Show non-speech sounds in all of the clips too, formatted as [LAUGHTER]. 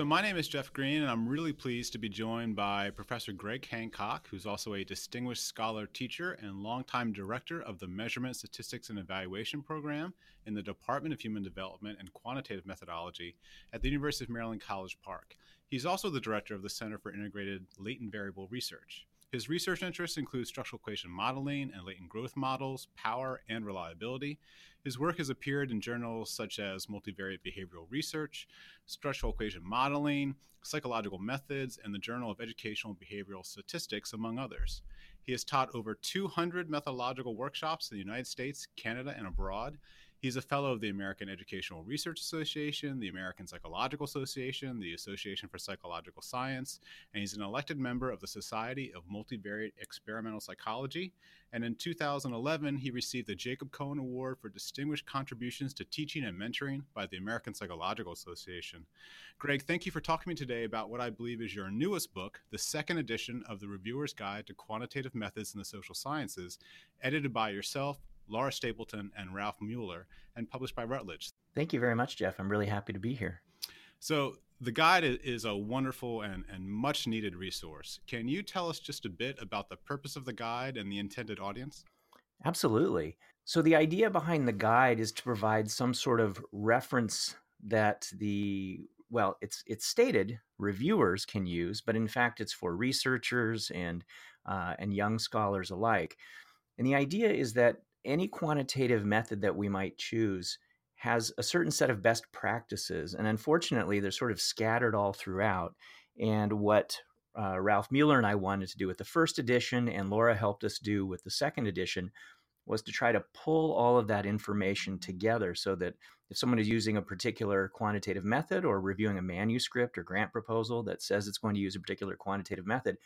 So, my name is Jeff Green, and I'm really pleased to be joined by Professor Greg Hancock, who's also a distinguished scholar teacher and longtime director of the Measurement, Statistics, and Evaluation Program in the Department of Human Development and Quantitative Methodology at the University of Maryland College Park. He's also the director of the Center for Integrated Latent Variable Research. His research interests include structural equation modeling and latent growth models, power, and reliability. His work has appeared in journals such as Multivariate Behavioral Research, Structural Equation Modeling, Psychological Methods, and the Journal of Educational Behavioral Statistics, among others. He has taught over 200 methodological workshops in the United States, Canada, and abroad. He's a fellow of the American Educational Research Association, the American Psychological Association, the Association for Psychological Science, and he's an elected member of the Society of Multivariate Experimental Psychology. And in 2011, he received the Jacob Cohen Award for Distinguished Contributions to Teaching and Mentoring by the American Psychological Association. Greg, thank you for talking to me today about what I believe is your newest book, the second edition of the Reviewer's Guide to Quantitative Methods in the Social Sciences, edited by yourself, Laura Stapleton, and Ralph Mueller, and published by Routledge. Thank you very much, Jeff. I'm really happy to be here. So, the guide is a wonderful and, and much needed resource. Can you tell us just a bit about the purpose of the guide and the intended audience? Absolutely. So, the idea behind the guide is to provide some sort of reference that the well, it's it's stated reviewers can use, but in fact, it's for researchers and uh, and young scholars alike. And the idea is that any quantitative method that we might choose has a certain set of best practices. And unfortunately, they're sort of scattered all throughout. And what uh, Ralph Mueller and I wanted to do with the first edition, and Laura helped us do with the second edition, was to try to pull all of that information together so that if someone is using a particular quantitative method or reviewing a manuscript or grant proposal that says it's going to use a particular quantitative method,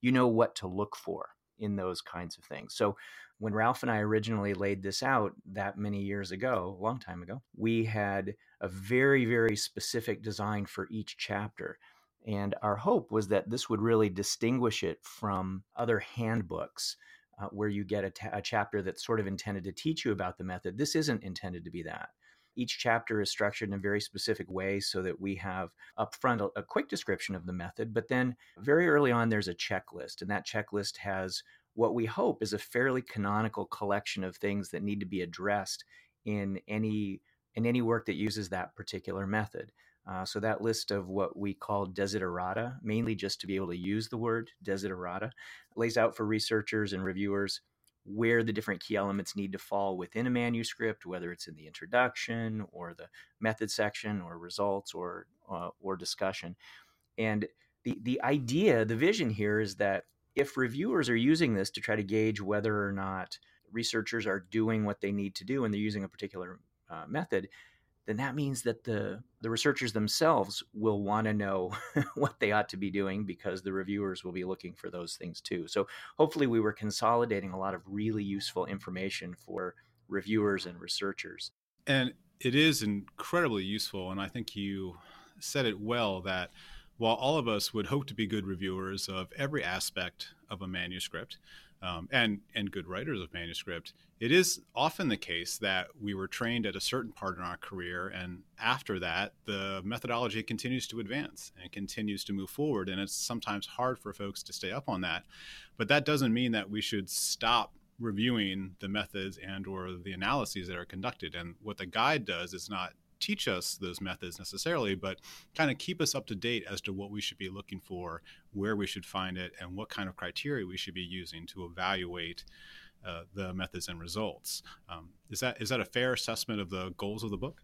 you know what to look for in those kinds of things. So when Ralph and I originally laid this out that many years ago, a long time ago, we had a very, very specific design for each chapter. And our hope was that this would really distinguish it from other handbooks uh, where you get a, chapter that's sort of intended to teach you about the method. This isn't intended to be that. Each chapter is structured in a very specific way so that we have upfront a, a quick description of the method, but then very early on, there's a checklist, and that checklist has what we hope is a fairly canonical collection of things that need to be addressed in any in any work that uses that particular method. Uh, so that list of what we call desiderata, mainly just to be able to use the word desiderata, lays out for researchers and reviewers where the different key elements need to fall within a manuscript, whether it's in the introduction or the method section or results or uh, or discussion. And the the idea, the vision here is that if reviewers are using this to try to gauge whether or not researchers are doing what they need to do and they're using a particular uh, method, then that means that the the researchers themselves will want to know [LAUGHS] what they ought to be doing because the reviewers will be looking for those things too. So hopefully we were consolidating a lot of really useful information for reviewers and researchers. And it is incredibly useful and I think you said it well that while all of us would hope to be good reviewers of every aspect of a manuscript, um, and and good writers of manuscript, it is often the case that we were trained at a certain part in our career, and after that, the methodology continues to advance and continues to move forward, and it's sometimes hard for folks to stay up on that. But that doesn't mean that we should stop reviewing the methods and or the analyses that are conducted. And what the guide does is not teach us those methods necessarily, but kind of keep us up to date as to what we should be looking for, where we should find it, and what kind of criteria we should be using to evaluate uh, the methods and results. Um, is that is that a fair assessment of the goals of the book?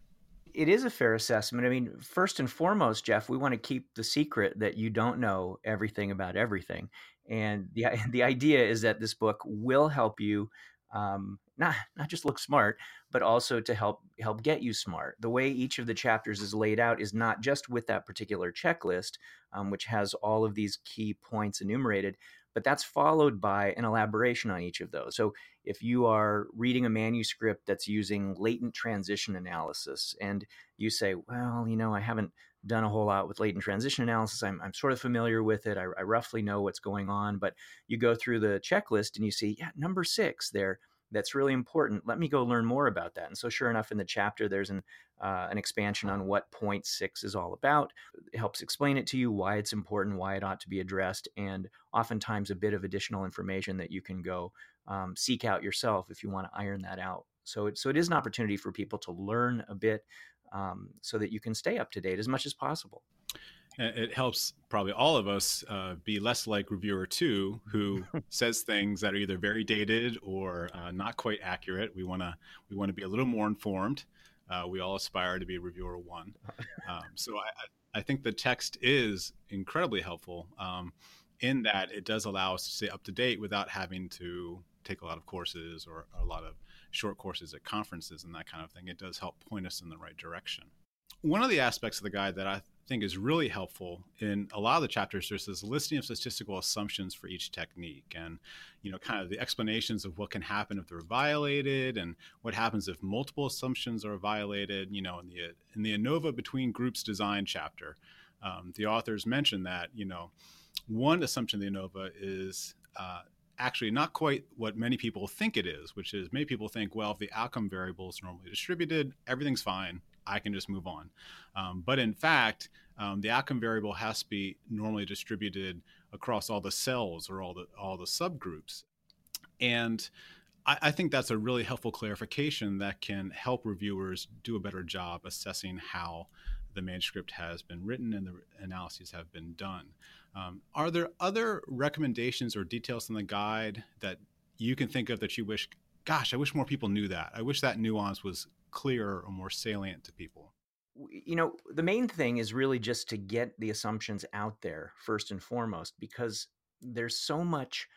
It is a fair assessment. I mean, first and foremost, Jeff, we want to keep the secret that you don't know everything about everything. And the [LAUGHS] the idea is that this book will help you um, not not just look smart, but also to help help get you smart. The way each of the chapters is laid out is not just with that particular checklist, um, which has all of these key points enumerated, but that's followed by an elaboration on each of those. So if you are reading a manuscript that's using latent transition analysis, and you say, well, you know, I haven't done a whole lot with latent transition analysis. I'm, I'm sort of familiar with it. I, I roughly know what's going on, but you go through the checklist and you see, yeah, number six there that's really important. Let me go learn more about that. And so, sure enough, in the chapter, there's an uh, an expansion on what point six is all about. It helps explain it to you, why it's important, why it ought to be addressed, and oftentimes a bit of additional information that you can go um, seek out yourself if you want to iron that out. So, it, so it is an opportunity for people to learn a bit um, so that you can stay up to date as much as possible it helps probably all of us uh, be less like reviewer two who [LAUGHS] says things that are either very dated or uh, not quite accurate. We want to we want to be a little more informed. Uh, we all aspire to be reviewer one. [LAUGHS] Um, so I, I think the text is incredibly helpful um, in that it does allow us to stay up to date without having to take a lot of courses or a lot of short courses at conferences and that kind of thing. It does help point us in the right direction. One of the aspects of the guide that I think is really helpful in a lot of the chapters there's this listing of statistical assumptions for each technique and you know kind of the explanations of what can happen if they're violated and what happens if multiple assumptions are violated you know in the in the ANOVA between groups design chapter um, the authors mention that you know one assumption of the ANOVA is uh, actually not quite what many people think it is, which is many people think, well, if the outcome variable is normally distributed, everything's fine. I can just move on. Um, but in fact, um, the outcome variable has to be normally distributed across all the cells or all the all the subgroups, and I, I think that's a really helpful clarification that can help reviewers do a better job assessing how the manuscript has been written and the analyses have been done. Um, are there other recommendations or details in the guide that you can think of that you wish, gosh, I wish more people knew that. I wish that nuance was clearer or more salient to people? You know, the main thing is really just to get the assumptions out there first and foremost, because there's so much,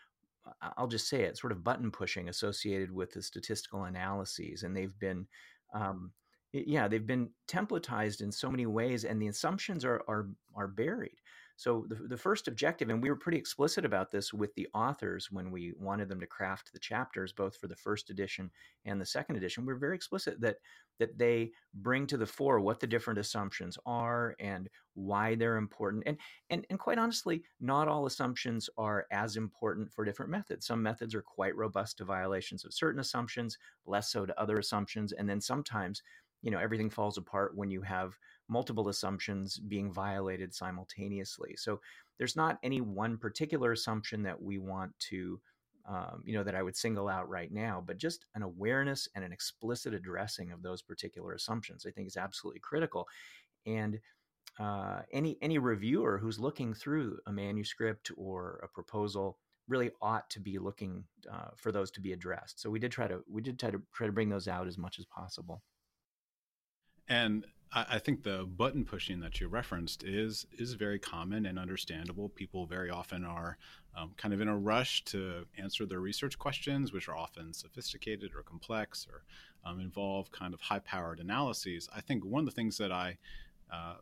I'll just say it, sort of button pushing associated with the statistical analyses. And they've been, um, yeah, they've been templatized in so many ways, and the assumptions are, are, are buried. So the, the first objective, and we were pretty explicit about this with the authors when we wanted them to craft the chapters, both for the first edition and the second edition. We are very explicit that that they bring to the fore what the different assumptions are and why they're important. And and and quite honestly, not all assumptions are as important for different methods. Some methods are quite robust to violations of certain assumptions, less so to other assumptions, and then sometimes you know everything falls apart when you have multiple assumptions being violated simultaneously. So there's not any one particular assumption that we want to, um, you know, that I would single out right now, but just an awareness and an explicit addressing of those particular assumptions, I think is absolutely critical. And uh, any any reviewer who's looking through a manuscript or a proposal really ought to be looking uh, for those to be addressed. So we did try to we did try to try to bring those out as much as possible. And I, think the button pushing that you referenced is is very common and understandable. People very often are um, kind of in a rush to answer their research questions, which are often sophisticated or complex or um, involve kind of high powered analyses. I think one of the things that I uh,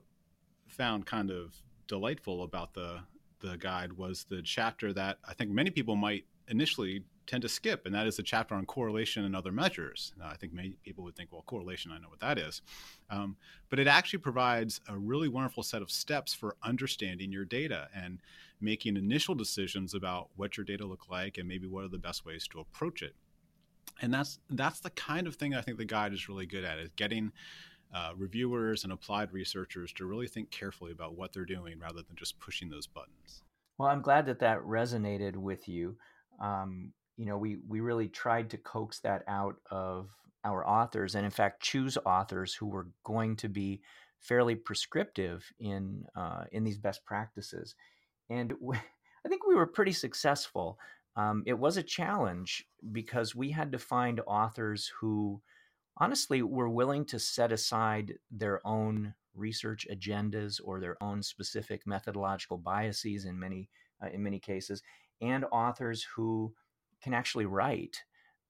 found kind of delightful about the the guide was the chapter that I think many people might initially tend to skip, and that is the chapter on correlation and other measures. I think many people would think, well, correlation, I know what that is. Um, but it actually provides a really wonderful set of steps for understanding your data and making initial decisions about what your data look like and maybe what are the best ways to approach it. And that's that's the kind of thing I think the guide is really good at is getting uh, reviewers and applied researchers to really think carefully about what they're doing rather than just pushing those buttons. Well, I'm glad that that resonated with you. Um, you know, we we really tried to coax that out of our authors, and in fact, choose authors who were going to be fairly prescriptive in uh, in these best practices. And [LAUGHS] we, I think we were pretty successful. Um, it was a challenge because we had to find authors who honestly were willing to set aside their own research agendas or their own specific methodological biases in many uh, in many cases and authors who can actually write.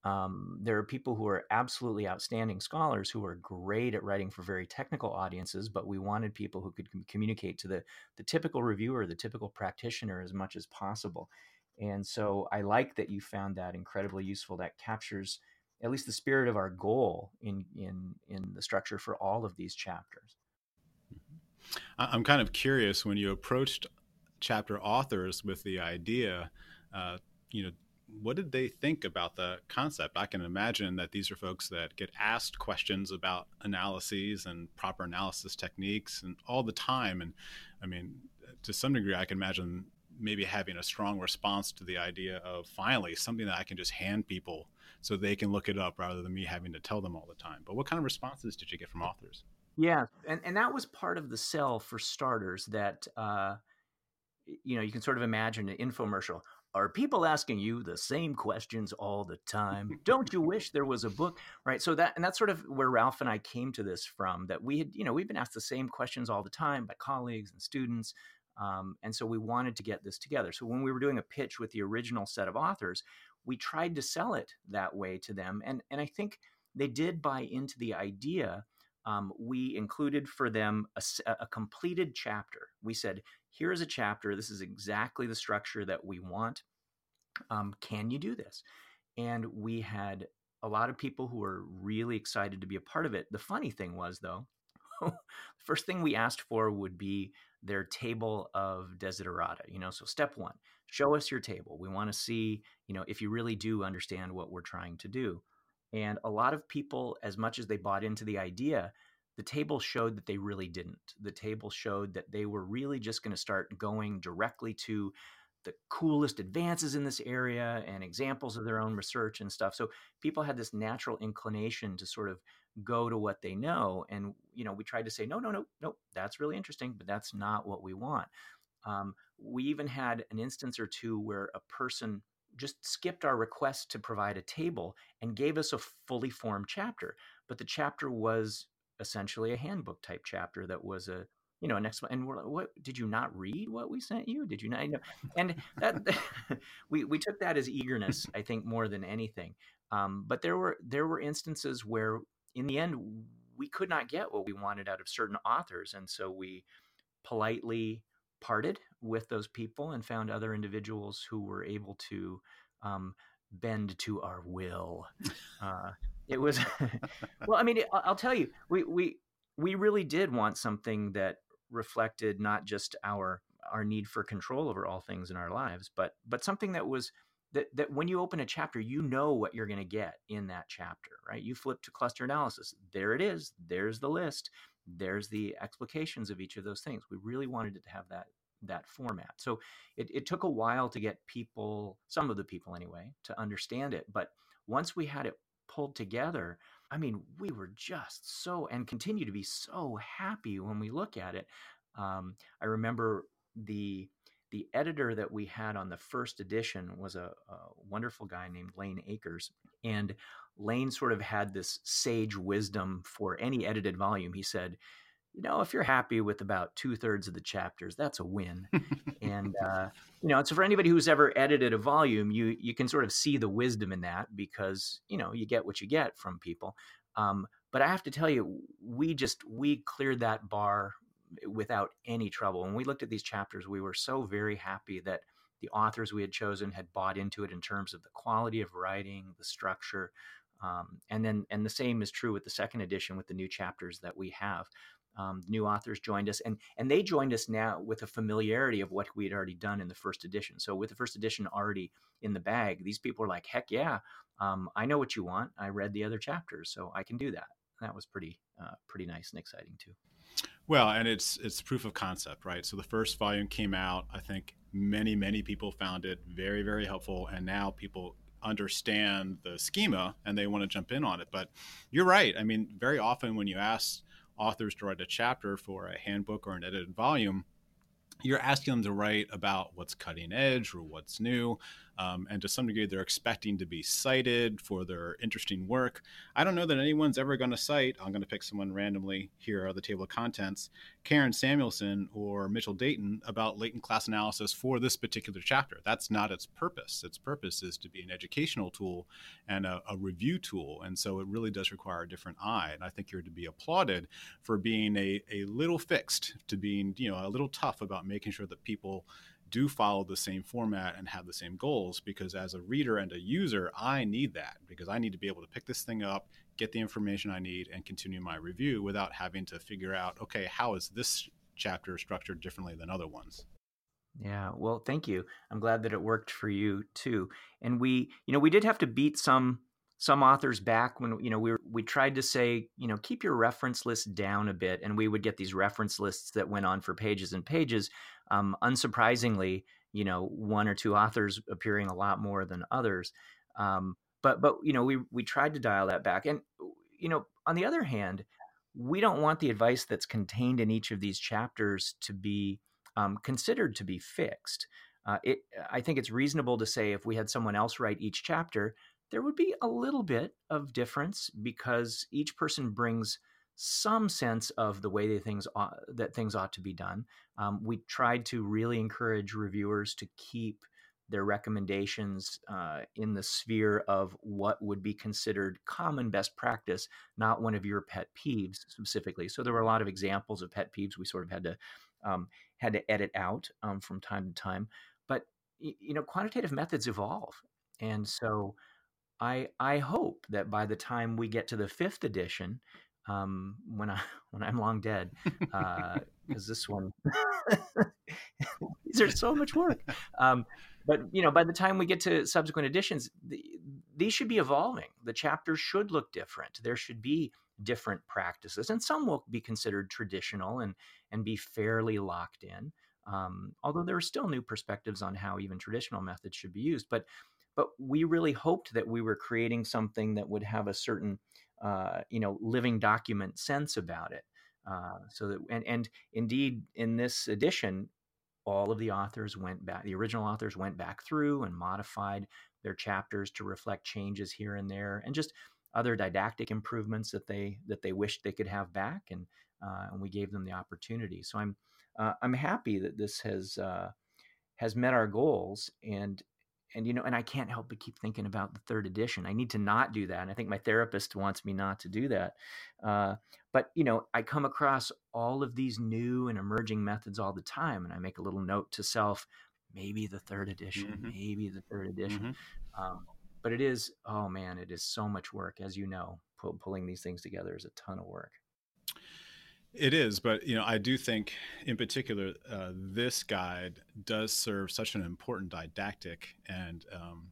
Um, there are people who are absolutely outstanding scholars who are great at writing for very technical audiences, but we wanted people who could com- communicate to the, the typical reviewer, the typical practitioner as much as possible. And so I like that you found that incredibly useful. That captures at least the spirit of our goal in, in, in the structure for all of these chapters. I'm kind of curious when you approached chapter authors with the idea, uh, you know, what did they think about the concept? I can imagine that these are folks that get asked questions about analyses and proper analysis techniques and all the time. And I mean, to some degree, I can imagine maybe having a strong response to the idea of finally something that I can just hand people so they can look it up rather than me having to tell them all the time. But what kind of responses did you get from authors? Yeah, and and that was part of the sell for starters. That uh, you know, you can sort of imagine an infomercial. Are people asking you the same questions all the time? Don't you wish there was a book? Right. So that and that's sort of where Ralph and I came to this from. That we had, you know, we've been asked the same questions all the time by colleagues and students. Um, and so we wanted to get this together. So when we were doing a pitch with the original set of authors, we tried to sell it that way to them. And, and I think they did buy into the idea. Um, we included for them a, a, completed chapter. We said, here is a chapter. This is exactly the structure that we want. Um, can you do this? And we had a lot of people who were really excited to be a part of it. The funny thing was, though, [LAUGHS] the first thing we asked for would be their table of desiderata. You know, so step one, show us your table. We want to see, you know, if you really do understand what we're trying to do. And a lot of people, as much as they bought into the idea, the table showed that they really didn't. The table showed that they were really just going to start going directly to the coolest advances in this area and examples of their own research and stuff. So people had this natural inclination to sort of go to what they know. And, you know, we tried to say, no, no, no, no, that's really interesting, but that's not what we want. Um, we even had an instance or two where a person just skipped our request to provide a table and gave us a fully formed chapter. But the chapter was essentially a handbook type chapter that was a you know, an next and we're like, what did you not read what we sent you? Did you not? Know? And that [LAUGHS] we we took that as eagerness, I think, more than anything. Um, but there were there were instances where, in the end, we could not get what we wanted out of certain authors, and so we politely parted with those people and found other individuals who were able to um, bend to our will. Uh, it was [LAUGHS] well. I mean, I'll tell you, we we we really did want something that reflected not just our our need for control over all things in our lives, but but something that was that that when you open a chapter, you know what you're going to get in that chapter, right? You flip to cluster analysis. There it is. There's the list. There's the explications of each of those things. We really wanted it to have that that format. So it, it took a while to get people, some of the people anyway, to understand it. But once we had it pulled together, I mean, we were just so and continue to be so happy when we look at it. Um, I remember the the editor that we had on the first edition was a, a, wonderful guy named Lane Akers. And Lane sort of had this sage wisdom for any edited volume. He said, you know, if you're happy with about two thirds of the chapters, that's a win. [LAUGHS] and uh, you know, so for anybody who's ever edited a volume, you you can sort of see the wisdom in that because you know you get what you get from people. Um, but I have to tell you, we just we cleared that bar without any trouble. When we looked at these chapters, we were so very happy that the authors we had chosen had bought into it in terms of the quality of writing, the structure, um, and then and the same is true with the second edition with the new chapters that we have um, new authors joined us and and they joined us now with a familiarity of what we had already done in the first edition. So with the first edition already in the bag these people are like heck yeah um, i know what you want. I read the other chapters so i can do that. That was pretty uh, pretty nice and exciting too. Well and it's it's proof of concept right? So the first volume came out. I think many many people found it very very helpful and now people understand the schema and they want to jump in on it. But you're right. I mean very often when you ask authors to write a chapter for a handbook or an edited volume, you're asking them to write about what's cutting edge or what's new. Um, and to some degree, they're expecting to be cited for their interesting work. I don't know that anyone's ever going to cite, I'm going to pick someone randomly here on the table of contents, Karen Samuelsen or Mitchell Dayton about latent class analysis for this particular chapter. That's not its purpose. Its purpose is to be an educational tool and a, a review tool. And so it really does require a different eye. And I think you're to be applauded for being a, a little fixed, to being, you know, a little tough about making sure that people do follow the same format and have the same goals because as a reader and a user i need that because i need to be able to pick this thing up get the information i need and continue my review without having to figure out okay how is this chapter structured differently than other ones Yeah, well, thank you. I'm glad that it worked for you too. And we, you know, we did have to beat some some authors back when you know we were, we tried to say you know keep your reference list down a bit and we would get these reference lists that went on for pages and pages um, unsurprisingly you know one or two authors appearing a lot more than others um, but but you know we we tried to dial that back and you know on the other hand we don't want the advice that's contained in each of these chapters to be um, considered to be fixed. Uh, it, I think it's reasonable to say if we had someone else write each chapter, there would be a little bit of difference because each person brings some sense of the way that things ought, that things ought to be done. Um, we tried to really encourage reviewers to keep their recommendations uh, in the sphere of what would be considered common best practice, not one of your pet peeves specifically. So there were a lot of examples of pet peeves we sort of had to um, had to edit out um, from time to time. But you know, quantitative methods evolve, and so I I hope that by the time we get to the fifth edition, um, when I [LAUGHS] when I'm long dead, Uh [LAUGHS] because uh, this one [LAUGHS] these are so much work. Um, but you know, by the time we get to subsequent editions, the, these should be evolving. The chapters should look different. There should be different practices, and some will be considered traditional and and be fairly locked in. Um, although there are still new perspectives on how even traditional methods should be used, but but we really hoped that we were creating something that would have a certain uh, you know living document sense about it uh, so that and, and indeed in this edition all of the authors went back the original authors went back through and modified their chapters to reflect changes here and there and just other didactic improvements that they that they wished they could have back and uh, and we gave them the opportunity. So i'm uh, i'm happy that this has uh, has met our goals and and you know and i can't help but keep thinking about the third edition i need to not do that and i think my therapist wants me not to do that uh, but you know i come across all of these new and emerging methods all the time and i make a little note to self maybe the third edition mm-hmm. maybe the third edition mm-hmm. um, but it is oh man it is so much work as you know pull, pulling these things together is a ton of work it is, but you know, I do think, in particular, uh, this guide does serve such an important didactic and um,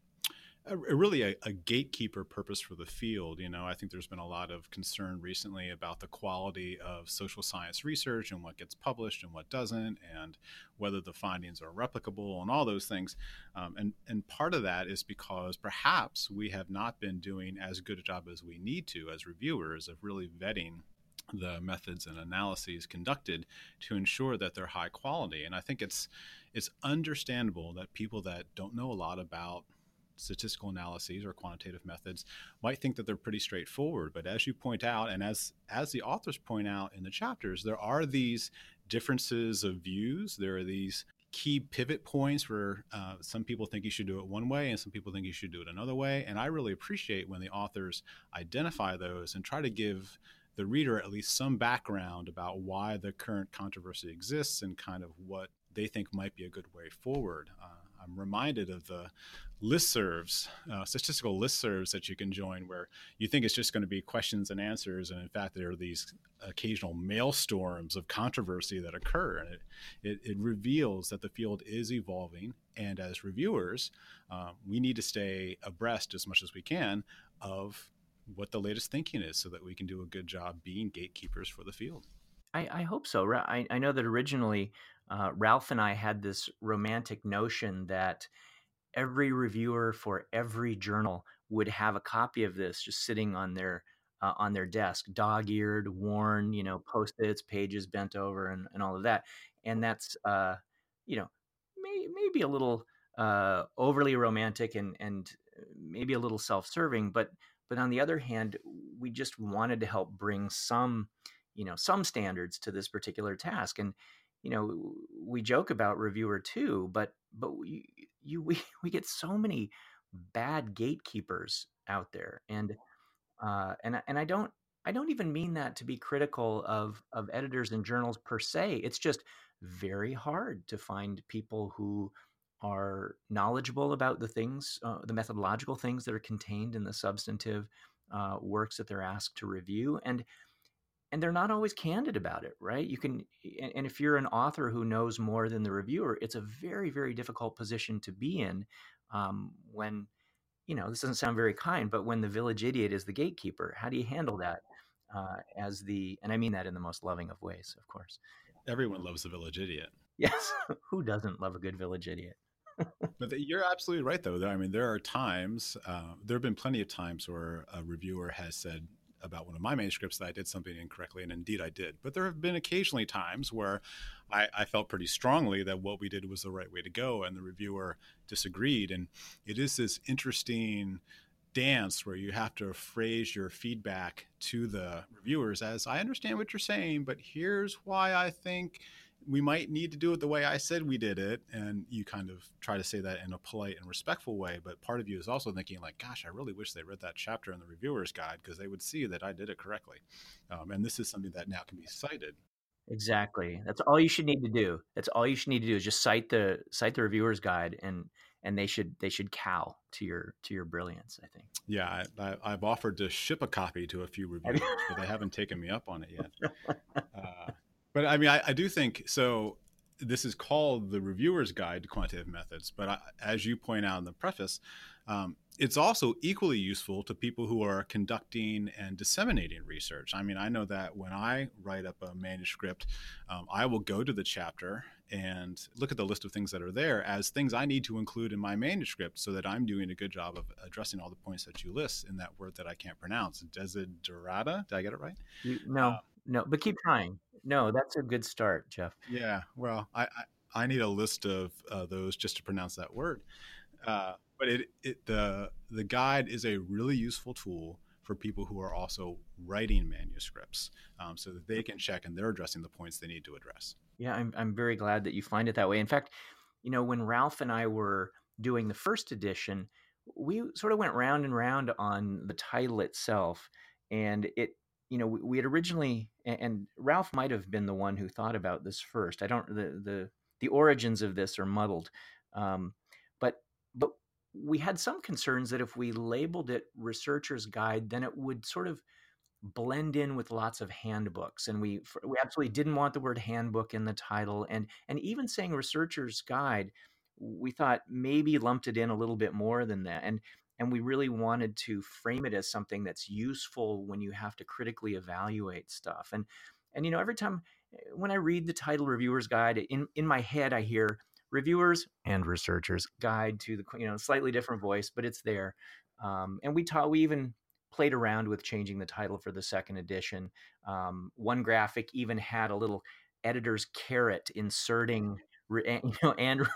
a, really a, a, gatekeeper purpose for the field. You know, I think there's been a lot of concern recently about the quality of social science research and what gets published and what doesn't, and whether the findings are replicable and all those things. Um, and and part of that is because perhaps we have not been doing as good a job as we need to as reviewers of really vetting the methods and analyses conducted to ensure that they're high quality. And I think it's it's understandable that people that don't know a lot about statistical analyses or quantitative methods might think that they're pretty straightforward. But as you point out and as as the authors point out in the chapters there are these differences of views. There are these key pivot points where uh, some people think you should do it one way and some people think you should do it another way. And i really appreciate when the authors identify those and try to give the reader at least some background about why the current controversy exists and kind of what they think might be a good way forward. Uh, I'm reminded of the listservs, uh, statistical listservs that you can join where you think it's just going to be questions and answers. And in fact, there are these occasional maelstorms of controversy that occur. And it, it, it reveals that the field is evolving. And as reviewers, uh, we need to stay abreast as much as we can of what the latest thinking is so that we can do a good job being gatekeepers for the field. I, I hope so. I, I know that originally uh, Ralph and I had this romantic notion that every reviewer for every journal would have a copy of this just sitting on their uh, on their desk, dog-eared, worn, you know, post-its, pages bent over, and, and all of that. And that's, uh, you know, may, maybe a little uh, overly romantic and and maybe a little self-serving, but but on the other hand, we just wanted to help bring some, you know, some standards to this particular task. And, you know, we joke about reviewer two, but but we you we [LAUGHS] we get so many bad gatekeepers out there, and uh, and and I don't I don't even mean that to be critical of of editors and journals per se. It's just very hard to find people who are knowledgeable about the things, uh, the methodological things that are contained in the substantive uh, works that they're asked to review. And and they're not always candid about it, right? You can, and if you're an author who knows more than the reviewer, it's a very, very difficult position to be in um, when, you know, this doesn't sound very kind, but when the village idiot is the gatekeeper, how do you handle that uh, as the, and I mean that in the most loving of ways, of course. Everyone loves the village idiot. Yes, [LAUGHS] who doesn't love a good village idiot? But you're absolutely right, though. I mean, there are times, uh, there have been plenty of times where a reviewer has said, about one of my manuscripts that I did something incorrectly, and indeed I did. But there have been occasionally times where I, I, felt pretty strongly that what we did was the right way to go, and the reviewer disagreed. And it is this interesting dance where you have to phrase your feedback to the reviewers as I understand what you're saying, but here's why I think we might need to do it the way I said we did it. And you kind of try to say that in a polite and respectful way. But part of you is also thinking, like, gosh, I really wish they read that chapter in the reviewer's guide because they would see that I did it correctly. Um, and this is something that now can be cited. Exactly. That's all you should need to do. That's all you should need to do is just cite the cite the reviewer's guide and and they should they should cow to your to your brilliance. I think. Yeah, I, have offered to ship a copy to a few reviewers, but they haven't taken me up on it yet. [LAUGHS] Uh, but I mean, I, I do think so. This is called the Reviewer's Guide to Quantitative Methods, but I, as you point out in the preface, um, it's also equally useful to people who are conducting and disseminating research. I mean, I know that when I write up a manuscript, um, I will go to the chapter and look at the list of things that are there as things I need to include in my manuscript so that I'm doing a good job of addressing all the points that you list in that word that I can't pronounce. Desiderata? Did I get it right? No, uh, no, but keep trying. No, that's a good start, Jeff. Yeah. Well, I, I, I need a list of uh, those just to pronounce that word. Uh, but it, it the the guide is a really useful tool for people who are also writing manuscripts, um, so that they can check and they're addressing the points they need to address. Yeah, I'm I'm very glad that you find it that way. In fact, you know, when Ralph and I were doing the first edition, we sort of went round and round on the title itself, and it you know, we, we had originally, and Ralph might have been the one who thought about this first. I don't the the the origins of this are muddled, um, but but we had some concerns that if we labeled it researcher's guide, then it would sort of blend in with lots of handbooks and we we absolutely didn't want the word handbook in the title and and even saying researcher's guide we thought maybe lumped it in a little bit more than that and and we really wanted to frame it as something that's useful when you have to critically evaluate stuff and and you know every time eh, when i read the title reviewer's guide in in my head i hear reviewers and researchers guide to the you know slightly different voice but it's there um, and we taught we even played around with changing the title for the second edition um, one graphic even had a little editor's caret inserting [LAUGHS] you know, and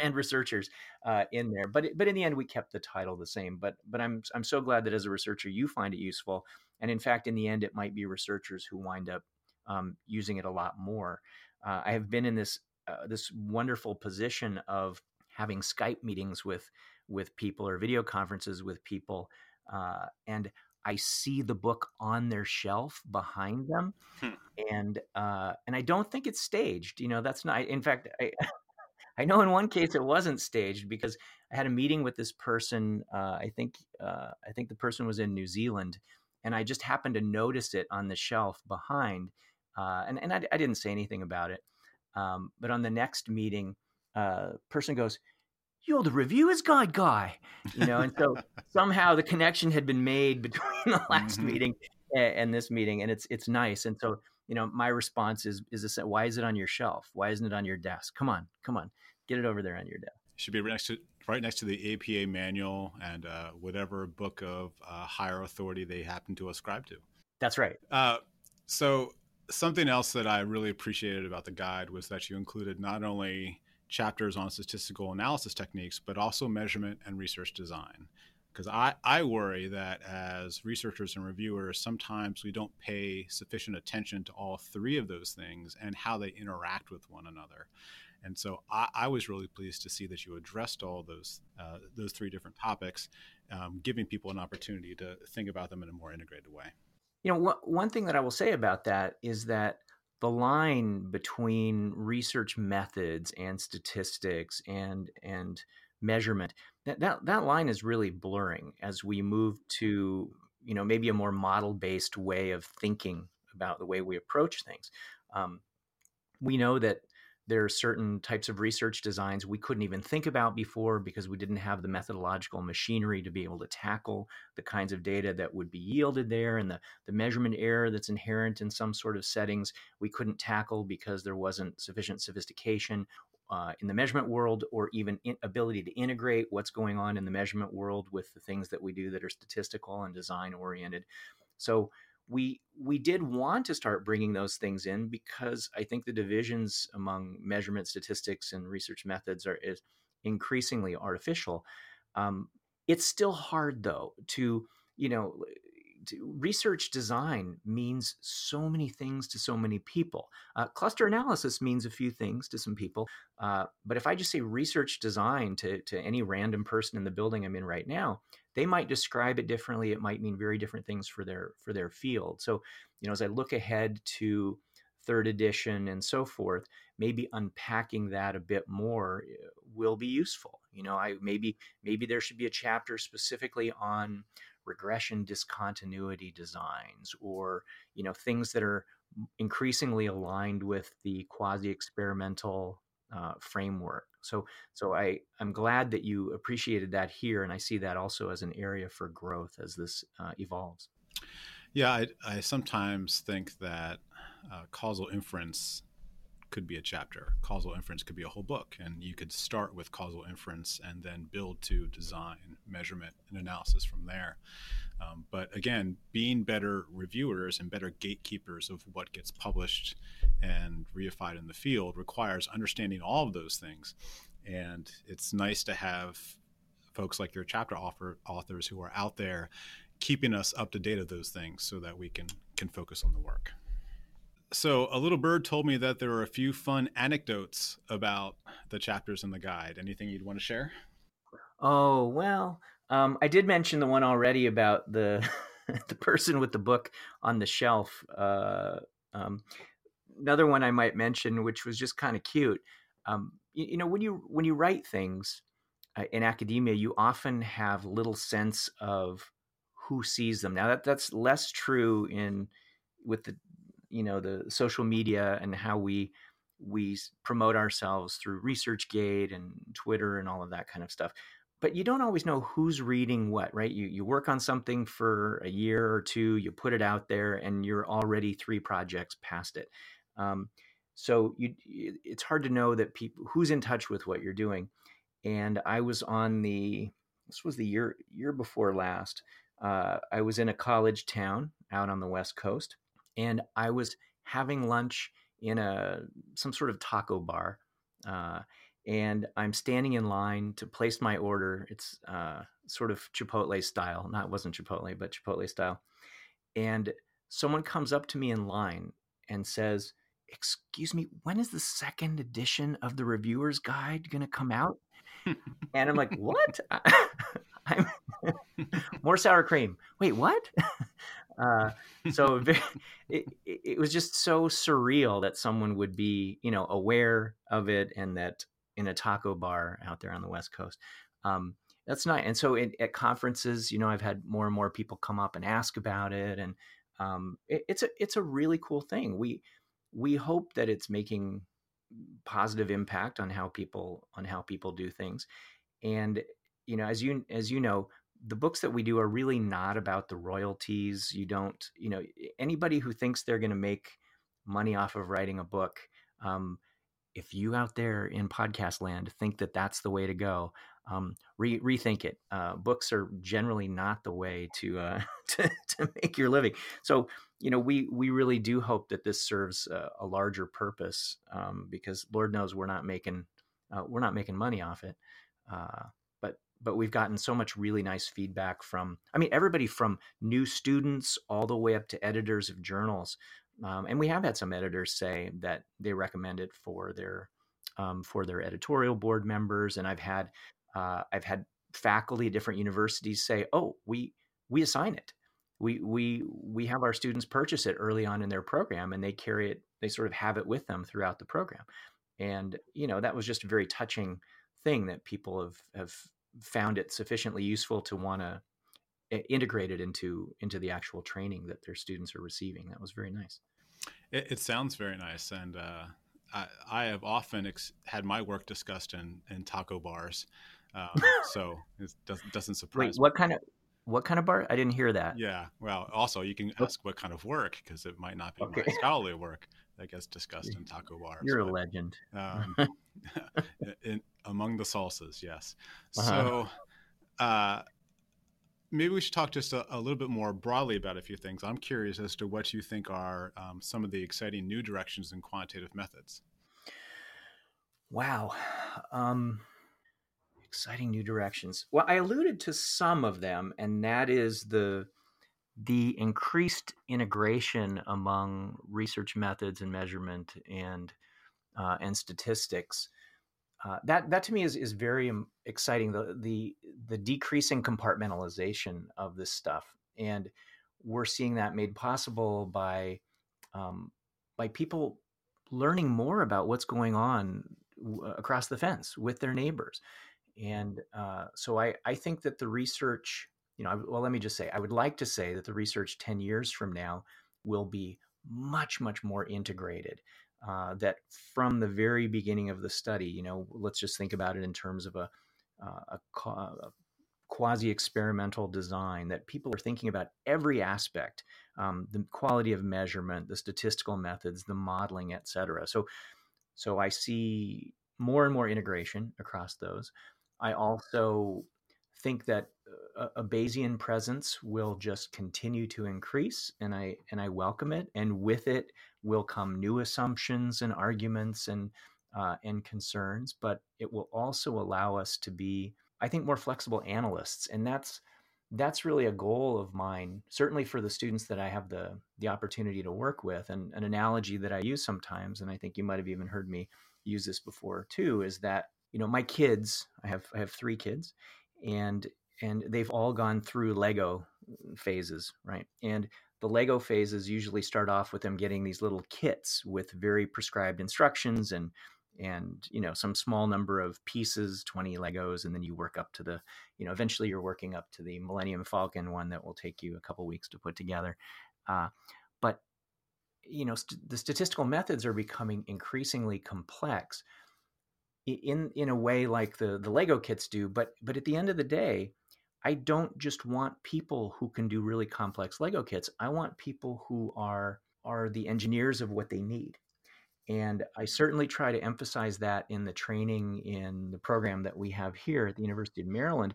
and researchers uh, in there. But but in the end, we kept the title the same. But but I'm I'm so glad that as a researcher you find it useful. And in fact, in the end, it might be researchers who wind up um, using it a lot more. Uh, I have been in this uh, this wonderful position of having Skype meetings with with people or video conferences with people, uh, and I see the book on their shelf behind them, hmm. and uh, and I don't think it's staged. You know, that's not. In fact, I [LAUGHS] I know in one case it wasn't staged because I had a meeting with this person. Uh, I think uh, I think the person was in New Zealand, and I just happened to notice it on the shelf behind, uh, and and I, I, didn't say anything about it. Um, but on the next meeting, uh, person goes, you're the reviewers guide guy, you know, and so [LAUGHS] somehow the connection had been made between [LAUGHS] the last mm-hmm. meeting and, this meeting, and it's it's nice. And so, you know, my response is is this: Why is it on your shelf? Why isn't it on your desk? Come on, come on, get it over there on your desk. It should be right next to right next to the APA manual and uh, whatever book of uh, higher authority they happen to ascribe to. That's right. Uh, so something else that I really appreciated about the guide was that you included not only chapters on statistical analysis techniques, but also measurement and research design. Because I, I worry that as researchers and reviewers, sometimes we don't pay sufficient attention to all three of those things and how they interact with one another. And so I, I was really pleased to see that you addressed all those uh, those three different topics, um, giving people an opportunity to think about them in a more integrated way. You know, wh- one thing that I will say about that is that the line between research methods and statistics and and measurement that that, that line is really blurring as we move to you know maybe a more model based way of thinking about the way we approach things. Um, we know that there are certain types of research designs we couldn't even think about before because we didn't have the methodological machinery to be able to tackle the kinds of data that would be yielded there and the, the measurement error that's inherent in some sort of settings we couldn't tackle because there wasn't sufficient sophistication uh, in the measurement world or even ability to integrate what's going on in the measurement world with the things that we do that are statistical and design oriented so we we did want to start bringing those things in because I think the divisions among measurement statistics and research methods are is increasingly artificial. Um, it's still hard though to you know research design means so many things to so many people. Uh, cluster analysis means a few things to some people, uh, but if I just say research design to to any random person in the building I'm in right now, they might describe it differently it might mean very different things for their for their field so you know as i look ahead to third edition and so forth maybe unpacking that a bit more eh, will be useful you know i maybe maybe there should be a chapter specifically on regression discontinuity designs or you know things that are increasingly aligned with the quasi experimental uh, framework. So, so I I'm glad that you appreciated that here, and I see that also as an area for growth as this uh, evolves. Yeah, I, I sometimes think that uh, causal inference could be a chapter. Causal inference could be a whole book, and you could start with causal inference and then build to design, measurement, and analysis from there. Um, but again, being better reviewers and better gatekeepers of what gets published and reified in the field requires understanding all of those things. And it's nice to have folks like your chapter author, authors who are out there keeping us up to date of those things so that we can can focus on the work. So, a little bird told me that there are a few fun anecdotes about the chapters in the guide. Anything you'd want to share? Oh, well, um, I did mention the one already about the [LAUGHS] the person with the book on the shelf. Uh, um, another one I might mention, which was just kind of cute. Um, you, you, know, when you when you write things uh, in academia, you often have little sense of who sees them. Now that that's less true in with the you know the social media and how we we promote ourselves through ResearchGate and Twitter and all of that kind of stuff but you don't always know who's reading what, right? You you work on something for a year or two, you put it out there, and you're already three projects past it. Um, so you, it's hard to know that people who's in touch with what you're doing. And I was on the this was the year year before last. Uh, I was in a college town out on the west coast, and I was having lunch in a some sort of taco bar. Uh, and I'm standing in line to place my order. It's uh, sort of Chipotle style. Not wasn't Chipotle, but Chipotle style. And someone comes up to me in line and says, "Excuse me, when is the second edition of the Reviewer's Guide going to come out?" [LAUGHS] and I'm like, "What? [LAUGHS] I'm [LAUGHS] more sour cream. Wait, what?" Uh, so it, it was just so surreal that someone would be, you know, aware of it and that in a taco bar out there on the West Coast. Um, that's nice. And so it, at conferences, you know, I've had more and more people come up and ask about it, and um, it, it's a it's a really cool thing. We we hope that it's making positive impact on how people on how people do things, and you know, as you as you know, the books that we do are really not about the royalties. You don't, you know, anybody who thinks they're going to make money off of writing a book. Um, if you out there in podcast land think that that's the way to go, um, re- rethink it. Uh, books are generally not the way to, uh, [LAUGHS] to, to make your living. So you know we we really do hope that this serves a, a larger purpose um, because Lord knows we're not making uh, we're not making money off it. Uh, but but we've gotten so much really nice feedback from I mean everybody from new students all the way up to editors of journals um, and we have had some editors say that they recommend it for their um, for their editorial board members. And I've had uh, I've had faculty at different universities say, "Oh, we we assign it. We we we have our students purchase it early on in their program, and they carry it. They sort of have it with them throughout the program." And you know that was just a very touching thing that people have have found it sufficiently useful to want to integrated into into the actual training that their students are receiving. That was very nice. It, it sounds very nice, and uh, I, I, have often ex- had my work discussed in in taco bars, um, so it doesn't, doesn't surprise. Wait, what kind of what kind of bar? I didn't hear that. Yeah, well, also you can ask what kind of work because it might not be okay. my scholarly work that gets discussed in taco bars. You're but, a legend. Um, [LAUGHS] [LAUGHS] in, among the salsas, yes. Uh-huh. So. Uh, maybe we should talk just a, a, little bit more broadly about a few things. I'm curious as to what you think are um, some of the exciting new directions in quantitative methods. Wow. Um, exciting new directions. Well, I alluded to some of them, and that is the the increased integration among research methods and measurement and uh, and statistics uh, that that to me is is very exciting. The the the decreasing compartmentalization of this stuff, and we're seeing that made possible by um, by people learning more about what's going on across the fence with their neighbors. And uh, so I I think that the research, you know, well, let me just say, I would like to say that the research ten years from now will be much much more integrated uh, that from the very beginning of the study, you know, let's just think about it in terms of a, uh, a, a quasi experimental design, that people are thinking about every aspect um, the quality of measurement, the statistical methods, the modeling, et cetera. So, so I see more and more integration across those. I also think that a, a Bayesian presence will just continue to increase, and I and I welcome it. And with it will come new assumptions and arguments and uh, and concerns, but it will also allow us to be, I think, more flexible analysts, and that's that's really a goal of mine. Certainly for the students that I have the the opportunity to work with, and an analogy that I use sometimes, and I think you might have even heard me use this before too, is that you know my kids, I have I have three kids, and and they've all gone through Lego phases, right? And the Lego phases usually start off with them getting these little kits with very prescribed instructions and and you know some small number of pieces 20 legos and then you work up to the you know eventually you're working up to the millennium falcon one that will take you a couple weeks to put together uh, but you know st- the statistical methods are becoming increasingly complex in in a way like the the lego kits do but but at the end of the day I don't just want people who can do really complex Lego kits. I want people who are are the engineers of what they need. And I certainly try to emphasize that in the training in the program that we have here at the University of Maryland.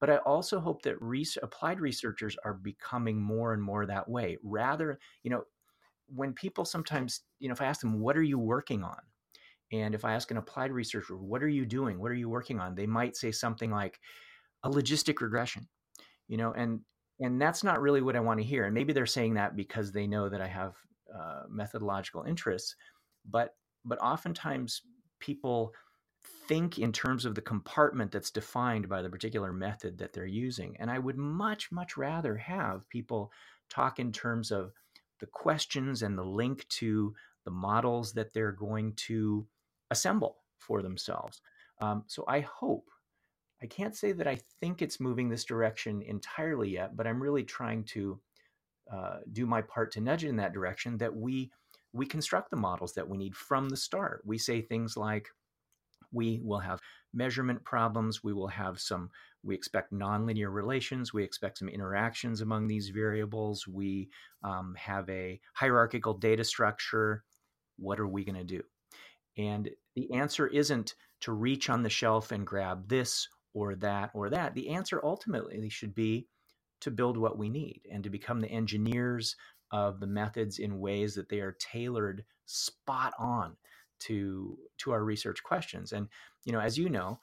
But I also hope that applied researchers are becoming more and more that way. Rather, you know, when people sometimes, you know, if I ask them, what are you working on? And if I ask an applied researcher, what are you doing? What are you working on? They might say something like, a logistic regression you know and and that's not really what i want to hear and maybe they're saying that because they know that i have uh, methodological interests but but oftentimes people think in terms of the compartment that's defined by the particular method that they're using and i would much much rather have people talk in terms of the questions and the link to the models that they're going to assemble for themselves um, so i hope I can't say that I think it's moving this direction entirely yet, but I'm really trying to uh, do my part to nudge it in that direction. That we we construct the models that we need from the start. We say things like, we will have measurement problems. We will have some. We expect nonlinear relations. We expect some interactions among these variables. We um, have a hierarchical data structure. What are we going to do? And the answer isn't to reach on the shelf and grab this or that or that. The answer ultimately should be to build what we need and to become the engineers of the methods in ways that they are tailored spot on to to our research questions. And you know, as you know,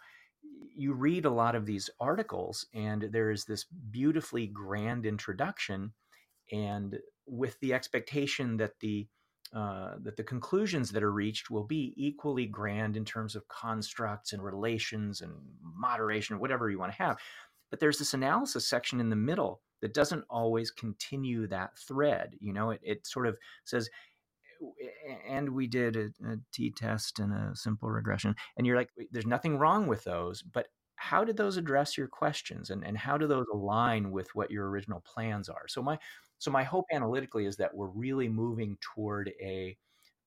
you read a lot of these articles and there is this beautifully grand introduction and with the expectation that the uh, that the conclusions that are reached will be equally grand in terms of constructs and relations and moderation, whatever you want to have. But there's this analysis section in the middle that doesn't always continue that thread. You know, it, it sort of says, and we did a, a t-test and a simple regression. And you're like, there's nothing wrong with those, but how did those address your questions and, and how do those align with what your original plans are so my so my hope analytically is that we're really moving toward a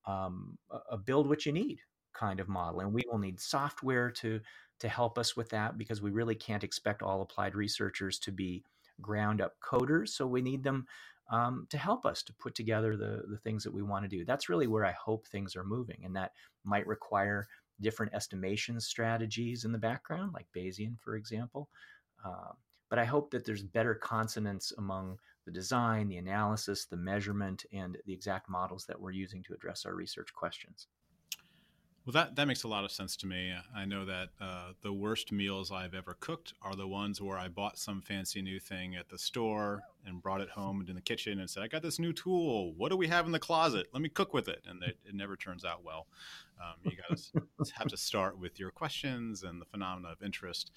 um, a build what you need kind of model and we will need software to to help us with that because we really can't expect all applied researchers to be ground up coders so we need them um, to help us to put together the the things that we want to do. That's really where i hope things are moving and that might require different estimation strategies in the background like bayesian for example. Uh, but i hope that there's better consonance among the design, the analysis, the measurement, and the exact models that we're using to address our research questions. Well, that, that makes a lot of sense to me. I know that uh, the worst meals I've ever cooked are the ones where I bought some fancy new thing at the store and brought it home into the kitchen and said, I got this new tool. What do we have in the closet? Let me cook with it. And it, it never turns out well. Um, you guys [LAUGHS] have to start with your questions and the phenomena of interest.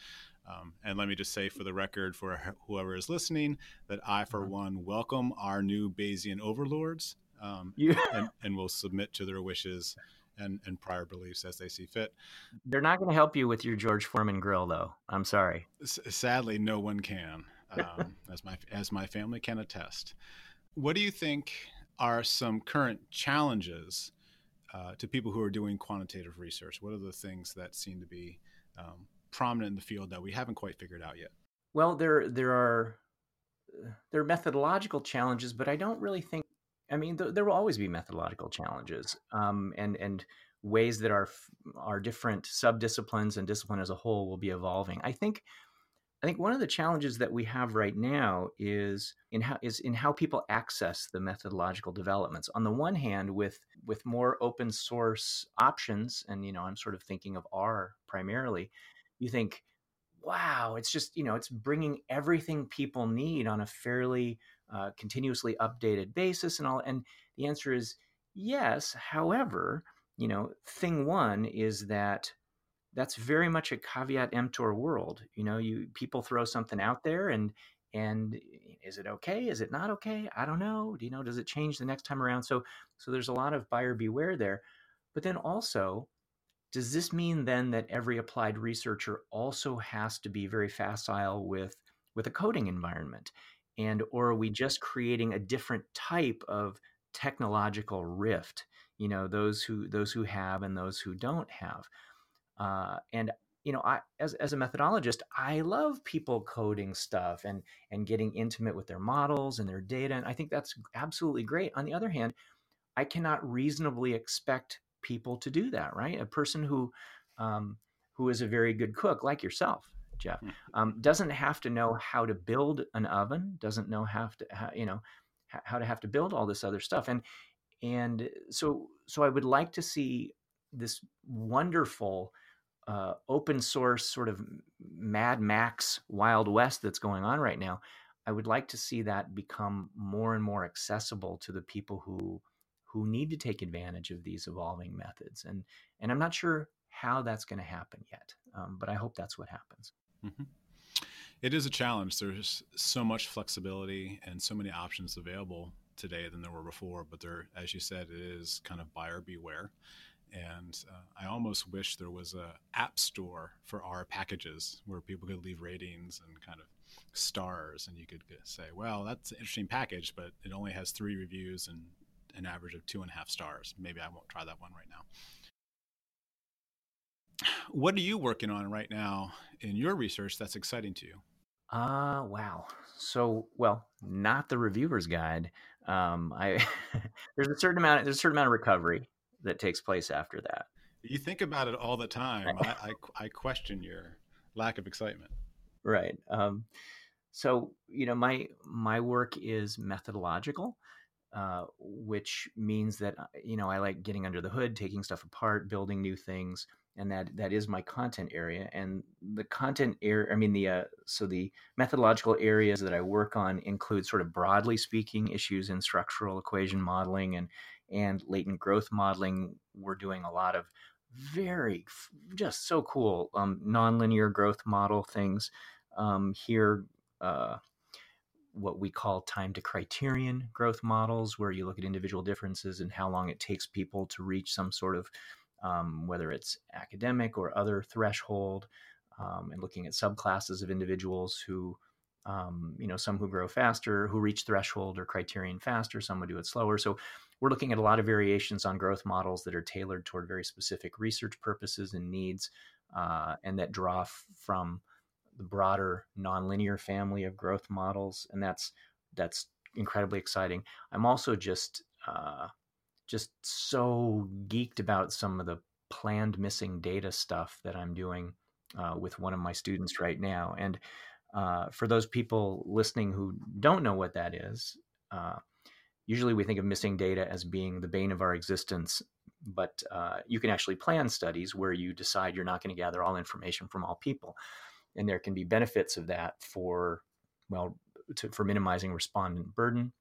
Um, and let me just say for the record, for whoever is listening, that I, for uh-huh. one, welcome our new Bayesian overlords um, yeah. [LAUGHS] and, and will submit to their wishes and, and prior beliefs as they see fit. They're not going to help you with your George Foreman grill, though. I'm sorry. S- sadly, no one can, um, [LAUGHS] as my as my family can attest. What do you think are some current challenges uh, to people who are doing quantitative research? What are the things that seem to be um, prominent in the field that we haven't quite figured out yet? Well, there there are there are methodological challenges, but I don't really think. I mean, th- there will always be methodological challenges, um, and and ways that our our different subdisciplines and discipline as a whole will be evolving. I think. I think one of the challenges that we have right now is in how is in how people access the methodological developments. On the one hand, with with more open source options, and you know, I'm sort of thinking of R primarily you think, wow, it's just, you know, it's bringing everything people need on a fairly uh, continuously updated basis and all. And the answer is yes. However, you know, thing one is that that's very much a caveat emptor world. You know, you people throw something out there and and is it okay? Is it not okay? I don't know. Do you know? Does it change the next time around? So so there's a lot of buyer beware there. But then also does this mean then that every applied researcher also has to be very facile with with a coding environment? And or are we just creating a different type of technological rift you know those who those who have and those who don't have? Uh, and you know i as, as a methodologist i love people coding stuff and and getting intimate with their models and their data and i think that's absolutely great. On the other hand i cannot reasonably expect people to do that, right? A person who um, who is a very good cook, like yourself, Jeff, hmm. um, doesn't have to know how to build an oven, doesn't know how to how, you know how to have to build all this other stuff, and and so so I would like to see this wonderful uh, open source sort of Mad Max Wild West that's going on right now. I would like to see that become more and more accessible to the people who who need to take advantage of these evolving methods. And, and I'm not sure how that's going to happen yet, um, but I hope that's what happens. Mm-hmm. It is a challenge. There's so much flexibility and so many options available today than there were before. But there, as you said, it is kind of buyer beware. And uh, I almost wish there was a app store for R packages where people could leave ratings and kind of stars, and you could say, "Well, that's an interesting package, but it only has three reviews and an average of two and a half stars. Maybe I won't try that one right now. What are you working on right now in your research that's exciting to you? Ah, uh, wow. So, well, not the reviewer's guide. Um, I [LAUGHS] there's a certain amount there's a certain amount of recovery that takes place after that. You think about it all the time. [LAUGHS] I, I, I question your lack of excitement. Right. Um, so you know my my work is methodological uh, which means that uh, you know I like getting under the hood, taking stuff apart, building new things, and that that is my content area. And the content area, I mean the uh, so the methodological areas that I work on include sort of broadly speaking issues in structural equation modeling and and latent growth modeling. We're doing a lot of very just so cool um, nonlinear growth model things um, here. Uh, what we call time to criterion growth models, where you look at individual differences and how long it takes people to reach some sort of, um, whether it's academic or other threshold. um, and looking at subclasses of individuals who, um, you know, some who grow faster, who reach threshold or criterion faster, some would do it slower. So we're looking at a lot of variations on growth models that are tailored toward very specific research purposes and needs, uh, and that draw from the broader nonlinear family of growth models, and that's that's incredibly exciting. I'm also just uh, just so geeked about some of the planned missing data stuff that I'm doing uh, with one of my students right now. And uh, for those people listening who don't know what that is, uh, usually we think of missing data as being the bane of our existence. But uh, you can actually plan studies where you decide you're not going to gather all information from all people, and there can be benefits of that for well to, for minimizing respondent burden,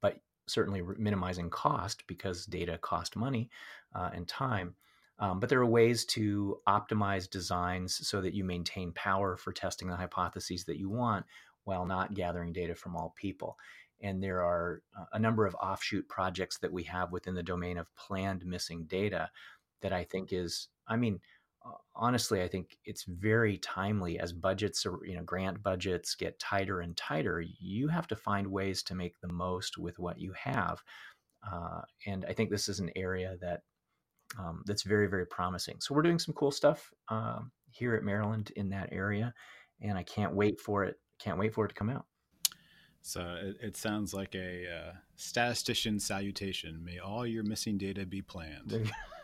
but certainly minimizing cost because data cost money uh, and time. Um, but there are ways to optimize designs so that you maintain power for testing the hypotheses that you want while not gathering data from all people. And there are uh, a number of offshoot projects that we have within the domain of planned missing data that I think is, I mean, honestly, I think it's very timely as budgets or you know grant budgets get tighter and tighter. You have to find ways to make the most with what you have, uh, and I think this is an area that um, that's very very promising. So we're doing some cool stuff uh, here at Maryland in that area, and I can't wait for it. Can't wait for it to come out. So it, it sounds like a uh, statistician salutation. May all your missing data be planned. [LAUGHS]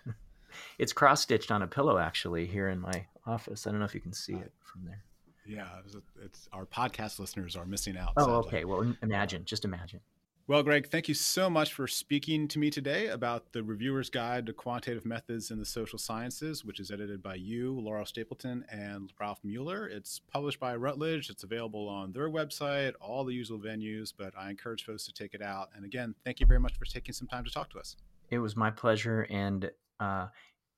it's cross stitched on a pillow actually here in my office. I don't know if you can see it from there. Yeah, it's, it's our podcast listeners are missing out. Oh, sadly. okay. Well, imagine, just imagine. Well, Greg, thank you so much for speaking to me today about the Reviewer's Guide to Quantitative Methods in the Social Sciences, which is edited by you, Laura Stapleton, and Ralph Mueller. It's published by Routledge. It's available on their website, all the usual venues, but I encourage folks to take it out. And again, thank you very much for taking some time to talk to us. It was my pleasure. And uh,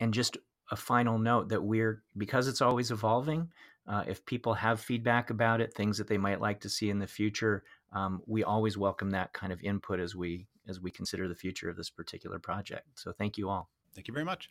and just a final note that we're because it's always evolving. Uh, if people have feedback about it, things that they might like to see in the future, um, we always welcome that kind of input as we as we consider the future of this particular project. So thank you all. Thank you very much.